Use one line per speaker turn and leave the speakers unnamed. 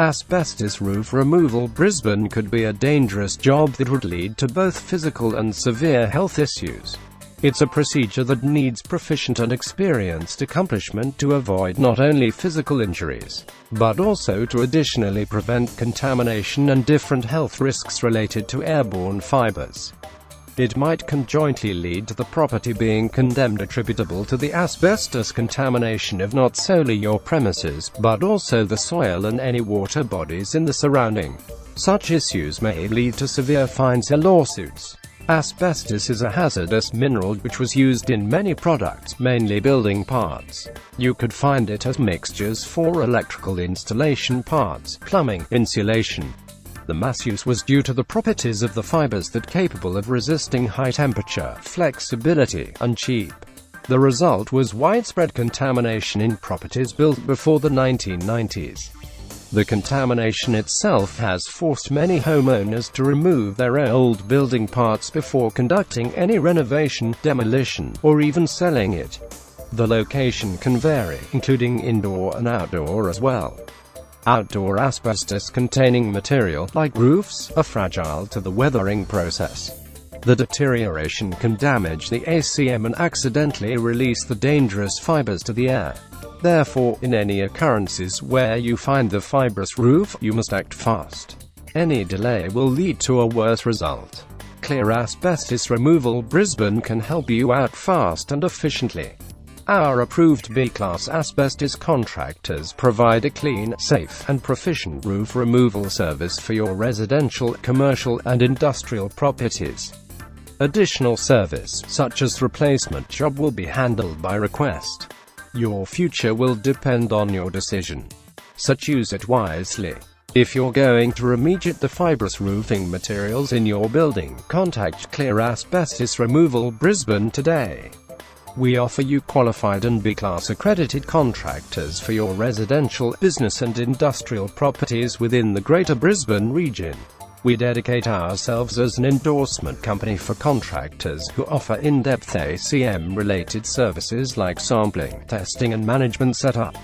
Asbestos roof removal Brisbane could be a dangerous job that would lead to both physical and severe health issues. It's a procedure that needs proficient and experienced accomplishment to avoid not only physical injuries, but also to additionally prevent contamination and different health risks related to airborne fibers. It might conjointly lead to the property being condemned attributable to the asbestos contamination of not solely your premises, but also the soil and any water bodies in the surrounding. Such issues may lead to severe fines or lawsuits. Asbestos is a hazardous mineral which was used in many products, mainly building parts. You could find it as mixtures for electrical installation parts, plumbing, insulation, the mass use was due to the properties of the fibers that capable of resisting high temperature, flexibility, and cheap. The result was widespread contamination in properties built before the 1990s. The contamination itself has forced many homeowners to remove their old building parts before conducting any renovation, demolition, or even selling it. The location can vary, including indoor and outdoor as well. Outdoor asbestos-containing material, like roofs, are fragile to the weathering process. The deterioration can damage the ACM and accidentally release the dangerous fibers to the air. Therefore, in any occurrences where you find the fibrous roof, you must act fast. Any delay will lead to a worse result. Clear Asbestos Removal Brisbane can help you out fast and efficiently. Our approved B-class asbestos contractors provide a clean, safe, and proficient roof removal service for your residential, commercial, and industrial properties. Additional service, such as replacement job will be handled by request. Your future will depend on your decision. So choose it wisely. If you're going to remediate the fibrous roofing materials in your building, contact Clear Asbestos Removal Brisbane today. We offer you qualified and B-class accredited contractors for your residential, business and industrial properties within the Greater Brisbane region. We dedicate ourselves as an endorsement company for contractors who offer in-depth ACM-related services like sampling, testing and management setup.